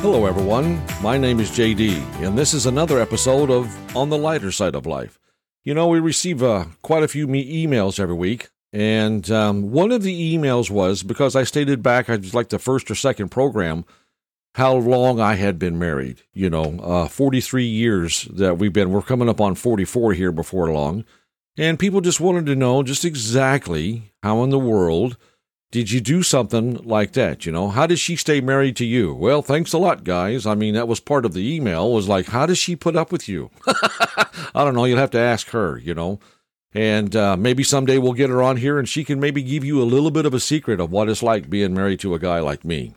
Hello, everyone. My name is JD, and this is another episode of On the Lighter Side of Life. You know, we receive uh, quite a few me- emails every week, and um, one of the emails was because I stated back, I was like the first or second program, how long I had been married. You know, uh, 43 years that we've been. We're coming up on 44 here before long. And people just wanted to know just exactly how in the world did you do something like that? You know, how did she stay married to you? Well, thanks a lot, guys. I mean, that was part of the email was like, how does she put up with you? I don't know. You'll have to ask her, you know. And uh, maybe someday we'll get her on here and she can maybe give you a little bit of a secret of what it's like being married to a guy like me.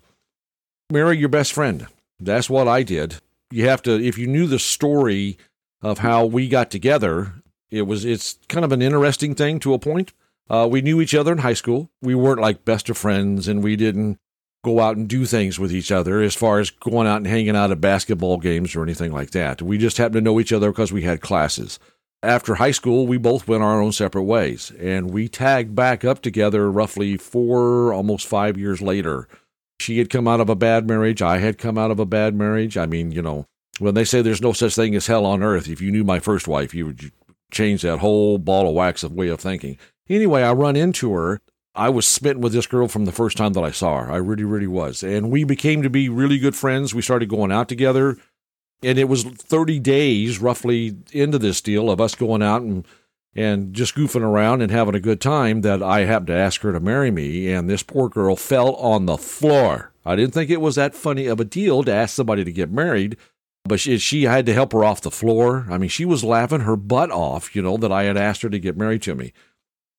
Marry your best friend. That's what I did. You have to, if you knew the story of how we got together, it was, it's kind of an interesting thing to a point. Uh, we knew each other in high school. We weren't like best of friends and we didn't go out and do things with each other as far as going out and hanging out at basketball games or anything like that. We just happened to know each other because we had classes. After high school, we both went our own separate ways and we tagged back up together roughly four, almost five years later she had come out of a bad marriage. I had come out of a bad marriage. I mean, you know, when they say there's no such thing as hell on earth, if you knew my first wife, you would change that whole ball of wax of way of thinking. Anyway, I run into her. I was smitten with this girl from the first time that I saw her. I really, really was. And we became to be really good friends. We started going out together. And it was 30 days roughly into this deal of us going out and and just goofing around and having a good time that I happened to ask her to marry me, and this poor girl fell on the floor. I didn't think it was that funny of a deal to ask somebody to get married, but she, she had to help her off the floor. I mean, she was laughing her butt off, you know, that I had asked her to get married to me.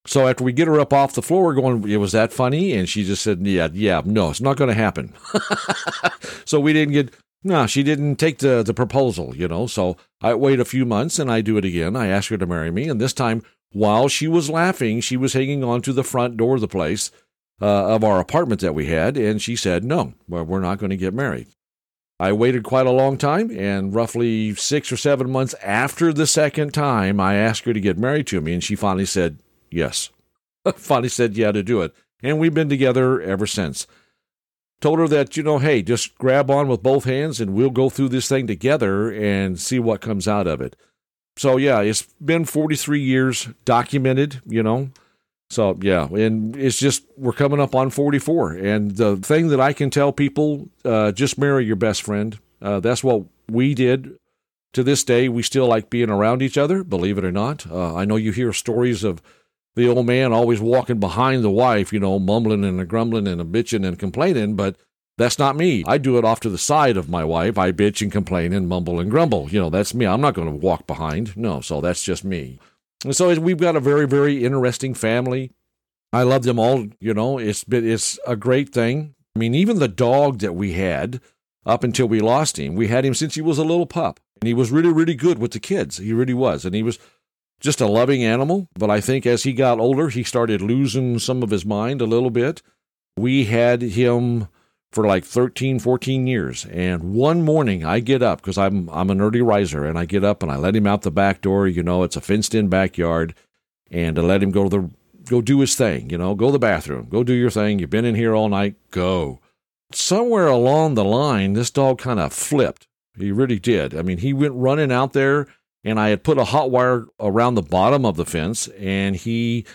So after we get her up off the floor, we're going, it was that funny, and she just said, "Yeah, yeah, no, it's not going to happen." so we didn't get no, she didn't take the, the proposal, you know. So I wait a few months and I do it again. I ask her to marry me. And this time, while she was laughing, she was hanging on to the front door of the place uh, of our apartment that we had. And she said, no, we're not going to get married. I waited quite a long time, and roughly six or seven months after the second time, I asked her to get married to me, and she finally said yes. finally said yeah to do it. And we've been together ever since told her that, you know, hey, just grab on with both hands and we'll go through this thing together and see what comes out of it. So, yeah, it's been 43 years documented, you know. So, yeah, and it's just, we're coming up on 44. And the thing that I can tell people, uh, just marry your best friend. Uh, that's what we did. To this day, we still like being around each other, believe it or not. Uh, I know you hear stories of the old man always walking behind the wife, you know, mumbling and grumbling and bitching and complaining, but that's not me. I do it off to the side of my wife. I bitch and complain and mumble and grumble. You know, that's me. I'm not going to walk behind. No, so that's just me. And so we've got a very, very interesting family. I love them all. You know, it's been, it's a great thing. I mean, even the dog that we had up until we lost him, we had him since he was a little pup. And he was really, really good with the kids. He really was. And he was just a loving animal. But I think as he got older, he started losing some of his mind a little bit. We had him for like 13, 14 years. And one morning I get up because I'm, I'm an early riser and I get up and I let him out the back door. You know, it's a fenced in backyard and to let him go to the, go do his thing, you know, go to the bathroom, go do your thing. You've been in here all night, go. Somewhere along the line, this dog kind of flipped. He really did. I mean, he went running out there and I had put a hot wire around the bottom of the fence, and he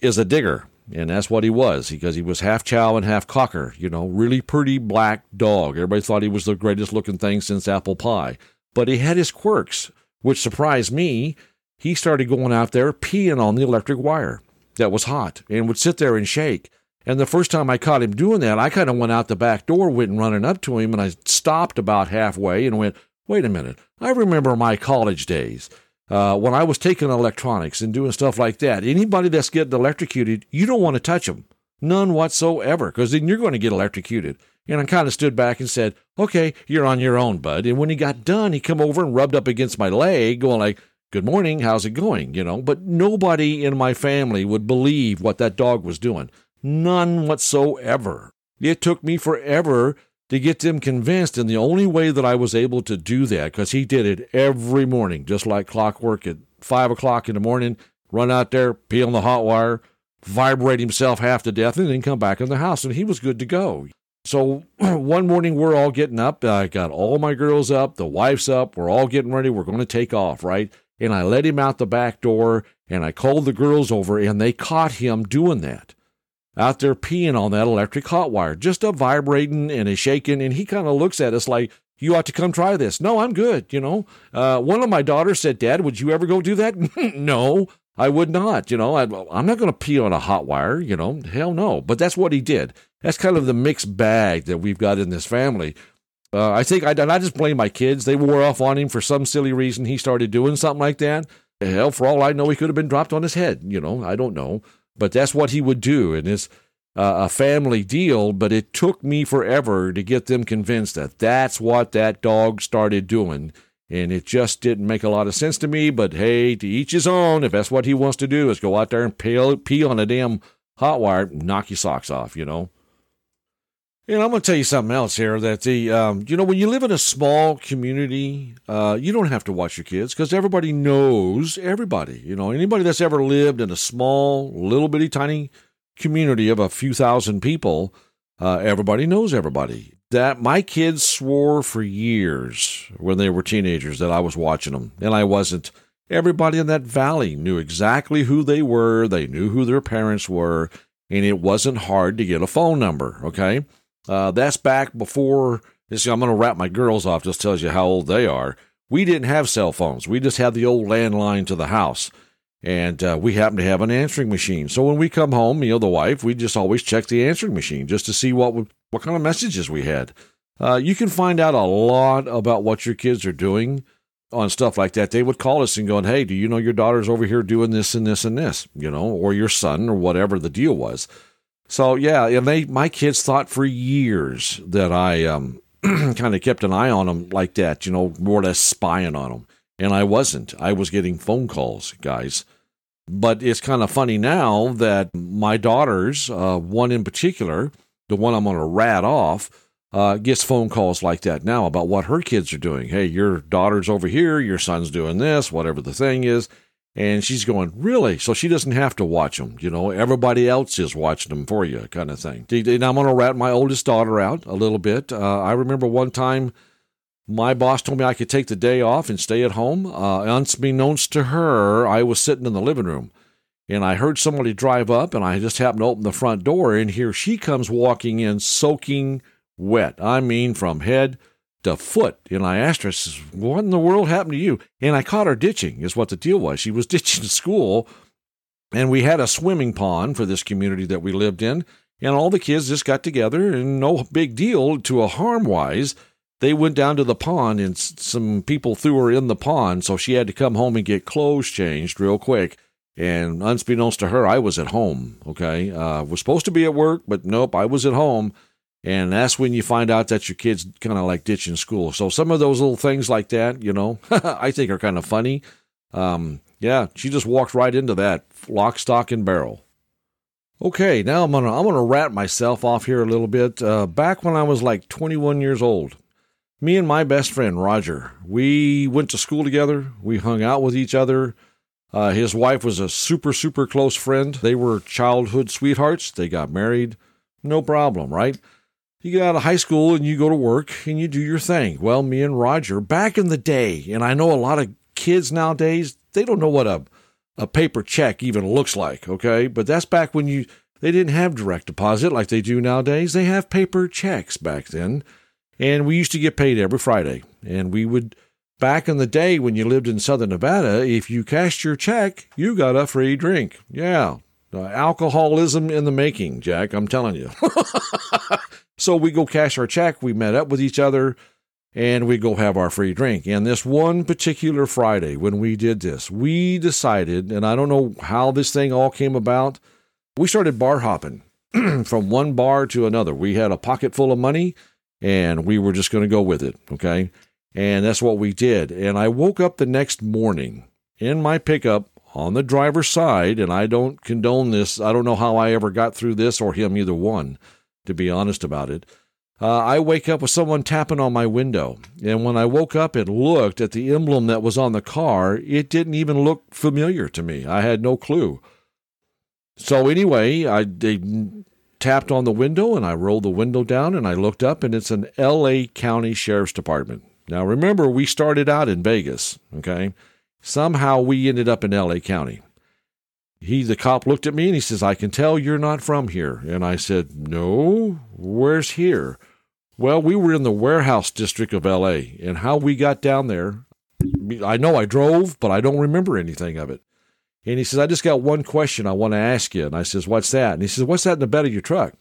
is a digger. And that's what he was, because he was half chow and half cocker, you know, really pretty black dog. Everybody thought he was the greatest looking thing since apple pie. But he had his quirks, which surprised me. He started going out there peeing on the electric wire that was hot and would sit there and shake. And the first time I caught him doing that, I kind of went out the back door, went running up to him, and I stopped about halfway and went, Wait a minute. I remember my college days uh, when I was taking electronics and doing stuff like that. Anybody that's getting electrocuted, you don't want to touch them. None whatsoever, because then you're going to get electrocuted. And I kind of stood back and said, okay, you're on your own, bud. And when he got done, he come over and rubbed up against my leg, going like, good morning, how's it going? You know, but nobody in my family would believe what that dog was doing. None whatsoever. It took me forever to get them convinced. And the only way that I was able to do that, because he did it every morning, just like clockwork at five o'clock in the morning, run out there, peel on the hot wire, vibrate himself half to death, and then come back in the house. And he was good to go. So one morning we're all getting up. I got all my girls up, the wife's up. We're all getting ready. We're going to take off, right? And I let him out the back door and I called the girls over and they caught him doing that. Out there peeing on that electric hot wire, just a vibrating and a shaking. And he kind of looks at us like, you ought to come try this. No, I'm good. You know, uh, one of my daughters said, Dad, would you ever go do that? no, I would not. You know, I, am not going to pee on a hot wire. You know, hell no. But that's what he did. That's kind of the mixed bag that we've got in this family. Uh, I think I, I just blame my kids. They wore off on him for some silly reason. He started doing something like that. Hell, for all I know, he could have been dropped on his head. You know, I don't know. But that's what he would do. And it's uh, a family deal. But it took me forever to get them convinced that that's what that dog started doing. And it just didn't make a lot of sense to me. But hey, to each his own. If that's what he wants to do, is go out there and pee, pee on a damn hot wire, knock your socks off, you know. And I'm going to tell you something else here that the, um, you know, when you live in a small community, uh, you don't have to watch your kids because everybody knows everybody. You know, anybody that's ever lived in a small, little bitty tiny community of a few thousand people, uh, everybody knows everybody. That my kids swore for years when they were teenagers that I was watching them, and I wasn't. Everybody in that valley knew exactly who they were. They knew who their parents were, and it wasn't hard to get a phone number. Okay. Uh, that's back before. This, I'm going to wrap my girls off. Just tells you how old they are. We didn't have cell phones. We just had the old landline to the house, and uh, we happened to have an answering machine. So when we come home, you know, the wife, we just always check the answering machine just to see what what kind of messages we had. Uh, you can find out a lot about what your kids are doing on stuff like that. They would call us and going, "Hey, do you know your daughter's over here doing this and this and this?" You know, or your son or whatever the deal was. So yeah, and they my kids thought for years that I um, kind of kept an eye on them like that, you know, more or less spying on them, and I wasn't. I was getting phone calls, guys. But it's kind of funny now that my daughters, uh, one in particular, the one I'm going to rat off, uh, gets phone calls like that now about what her kids are doing. Hey, your daughter's over here, your son's doing this, whatever the thing is. And she's going, really? So she doesn't have to watch them. You know, everybody else is watching them for you, kind of thing. And I'm going to rat my oldest daughter out a little bit. Uh, I remember one time my boss told me I could take the day off and stay at home. Uh, unbeknownst to her, I was sitting in the living room and I heard somebody drive up and I just happened to open the front door and here she comes walking in soaking wet. I mean, from head a foot. And I asked her, I says, What in the world happened to you? And I caught her ditching, is what the deal was. She was ditching school. And we had a swimming pond for this community that we lived in. And all the kids just got together, and no big deal to a harm wise. They went down to the pond, and some people threw her in the pond. So she had to come home and get clothes changed real quick. And unbeknownst to her, I was at home. Okay. Uh, was supposed to be at work, but nope, I was at home. And that's when you find out that your kid's kind of like ditching school. So some of those little things like that, you know, I think are kind of funny. Um, yeah, she just walked right into that lock, stock, and barrel. Okay, now I'm gonna I'm gonna rat myself off here a little bit. Uh, back when I was like 21 years old, me and my best friend Roger, we went to school together. We hung out with each other. Uh, his wife was a super super close friend. They were childhood sweethearts. They got married, no problem, right? You get out of high school and you go to work and you do your thing. Well, me and Roger, back in the day, and I know a lot of kids nowadays, they don't know what a, a paper check even looks like, okay? But that's back when you they didn't have direct deposit like they do nowadays. They have paper checks back then. And we used to get paid every Friday. And we would back in the day when you lived in southern Nevada, if you cashed your check, you got a free drink. Yeah. Uh, alcoholism in the making, Jack, I'm telling you. So we go cash our check. We met up with each other and we go have our free drink. And this one particular Friday, when we did this, we decided, and I don't know how this thing all came about, we started bar hopping from one bar to another. We had a pocket full of money and we were just going to go with it. Okay. And that's what we did. And I woke up the next morning in my pickup on the driver's side, and I don't condone this. I don't know how I ever got through this or him, either one to be honest about it. Uh, I wake up with someone tapping on my window. And when I woke up and looked at the emblem that was on the car, it didn't even look familiar to me. I had no clue. So, anyway, I they tapped on the window and I rolled the window down and I looked up and it's an LA County Sheriff's Department. Now remember, we started out in Vegas, okay? Somehow we ended up in LA County. He, the cop, looked at me and he says, I can tell you're not from here. And I said, No, where's here? Well, we were in the warehouse district of LA, and how we got down there, I know I drove, but I don't remember anything of it. And he says, I just got one question I want to ask you. And I says, What's that? And he says, What's that in the bed of your truck?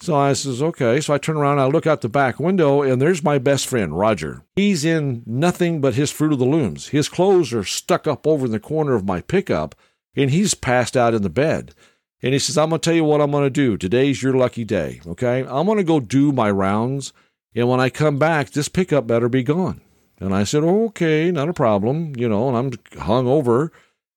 So I says, Okay. So I turn around, I look out the back window, and there's my best friend, Roger. He's in nothing but his Fruit of the Looms. His clothes are stuck up over in the corner of my pickup, and he's passed out in the bed. And he says, I'm going to tell you what I'm going to do. Today's your lucky day. Okay. I'm going to go do my rounds. And when I come back, this pickup better be gone. And I said, Okay, not a problem. You know, and I'm hung over.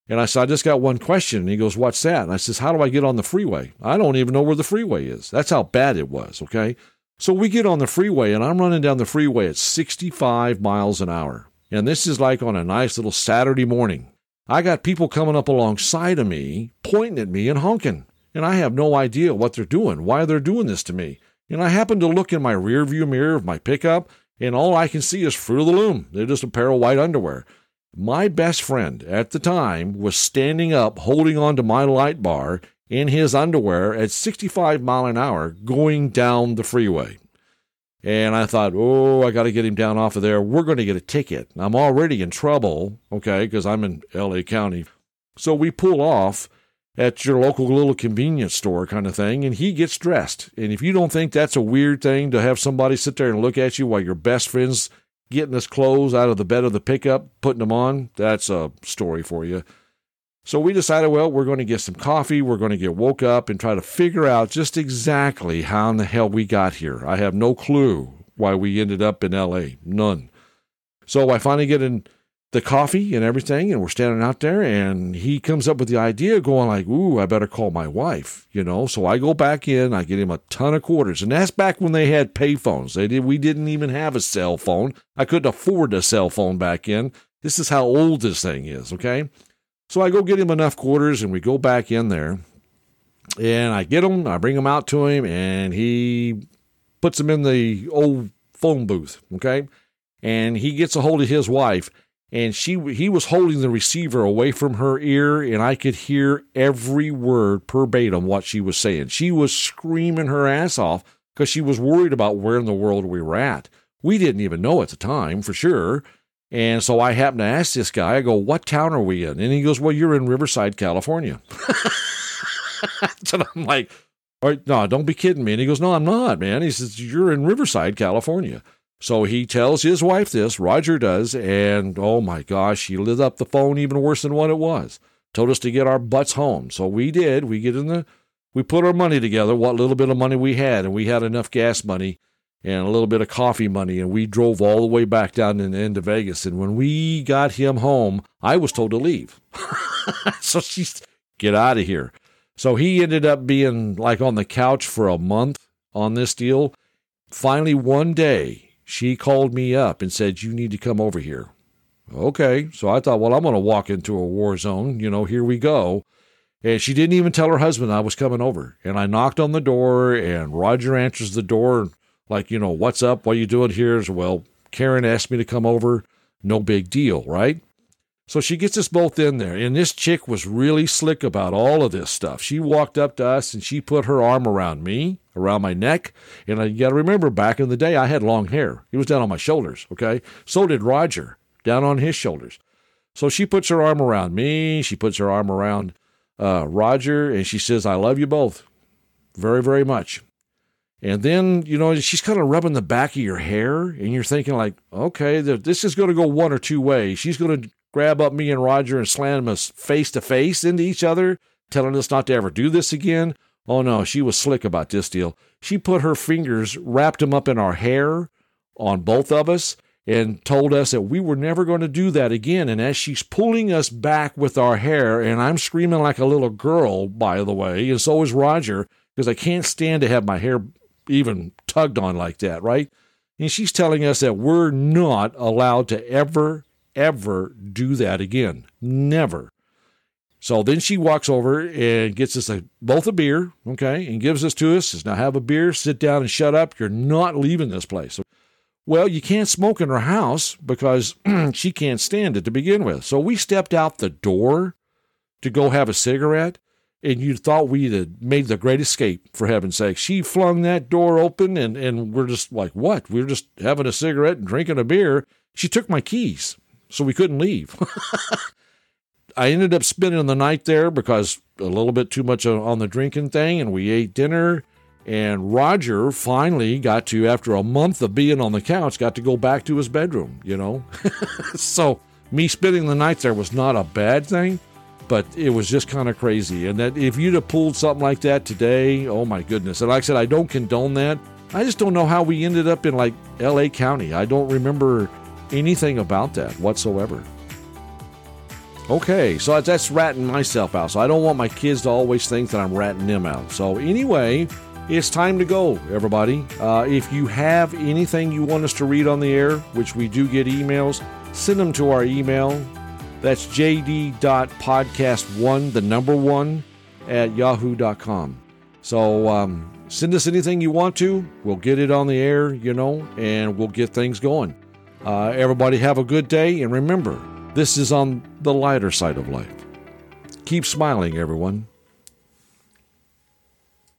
And I said, I just got one question. And he goes, What's that? And I says, How do I get on the freeway? I don't even know where the freeway is. That's how bad it was. Okay. So we get on the freeway, and I'm running down the freeway at 65 miles an hour. And this is like on a nice little Saturday morning. I got people coming up alongside of me, pointing at me and honking. And I have no idea what they're doing, why they're doing this to me. And I happen to look in my rearview mirror of my pickup, and all I can see is Fruit of the Loom. They're just a pair of white underwear. My best friend at the time was standing up, holding on to my light bar in his underwear at 65 mile an hour going down the freeway. And I thought, oh, I got to get him down off of there. We're going to get a ticket. I'm already in trouble, okay, because I'm in LA County. So we pull off at your local little convenience store kind of thing, and he gets dressed. And if you don't think that's a weird thing to have somebody sit there and look at you while your best friend's getting his clothes out of the bed of the pickup, putting them on, that's a story for you. So we decided, well, we're going to get some coffee. We're going to get woke up and try to figure out just exactly how in the hell we got here. I have no clue why we ended up in LA. None. So I finally get in the coffee and everything, and we're standing out there, and he comes up with the idea, going like, "Ooh, I better call my wife," you know. So I go back in, I get him a ton of quarters, and that's back when they had payphones. They did. We didn't even have a cell phone. I couldn't afford a cell phone back in. This is how old this thing is. Okay. So I go get him enough quarters, and we go back in there, and I get him. I bring him out to him, and he puts him in the old phone booth. Okay. And he gets a hold of his wife and she he was holding the receiver away from her ear and I could hear every word verbatim what she was saying. She was screaming her ass off because she was worried about where in the world we were at. We didn't even know at the time for sure. And so I happened to ask this guy, I go, What town are we in? And he goes, Well, you're in Riverside, California. and I'm like, All right, no, don't be kidding me. And he goes, No, I'm not, man. He says, You're in Riverside, California. So he tells his wife this, Roger does, and oh my gosh, she lit up the phone even worse than what it was. Told us to get our butts home. So we did. We get in the we put our money together, what little bit of money we had, and we had enough gas money and a little bit of coffee money, and we drove all the way back down in, into Vegas. And when we got him home, I was told to leave. so she's get out of here. So he ended up being like on the couch for a month on this deal. Finally, one day, she called me up and said, You need to come over here. Okay. So I thought, well, I'm going to walk into a war zone. You know, here we go. And she didn't even tell her husband I was coming over. And I knocked on the door, and Roger answers the door, like, you know, what's up? What are you doing here? Well, Karen asked me to come over. No big deal, right? So she gets us both in there. And this chick was really slick about all of this stuff. She walked up to us and she put her arm around me, around my neck. And I got to remember, back in the day, I had long hair. It was down on my shoulders, okay? So did Roger, down on his shoulders. So she puts her arm around me. She puts her arm around uh, Roger, and she says, I love you both very, very much. And then, you know, she's kind of rubbing the back of your hair, and you're thinking, like, okay, this is going to go one or two ways. She's going to grab up me and Roger and slam us face to face into each other, telling us not to ever do this again. Oh no, she was slick about this deal. She put her fingers, wrapped them up in our hair on both of us, and told us that we were never going to do that again. And as she's pulling us back with our hair, and I'm screaming like a little girl, by the way, and so is Roger, because I can't stand to have my hair even tugged on like that, right? And she's telling us that we're not allowed to ever ever do that again. Never. So then she walks over and gets us a, both a beer, okay, and gives this to us. Says, now have a beer, sit down and shut up. You're not leaving this place. Well, you can't smoke in her house because she can't stand it to begin with. So we stepped out the door to go have a cigarette, and you thought we'd had made the great escape, for heaven's sake. She flung that door open, and, and we're just like, what? We we're just having a cigarette and drinking a beer. She took my keys, so we couldn't leave. I ended up spending the night there because a little bit too much on the drinking thing, and we ate dinner. And Roger finally got to, after a month of being on the couch, got to go back to his bedroom, you know? so me spending the night there was not a bad thing, but it was just kind of crazy. And that if you'd have pulled something like that today, oh my goodness. And like I said, I don't condone that. I just don't know how we ended up in like LA County. I don't remember anything about that whatsoever. Okay, so that's ratting myself out. So I don't want my kids to always think that I'm ratting them out. So anyway, it's time to go, everybody. Uh, if you have anything you want us to read on the air, which we do get emails, send them to our email. That's jd.podcast1, the number one, at yahoo.com. So um, send us anything you want to. We'll get it on the air, you know, and we'll get things going. Uh, everybody have a good day, and remember, this is on the lighter side of life. Keep smiling, everyone.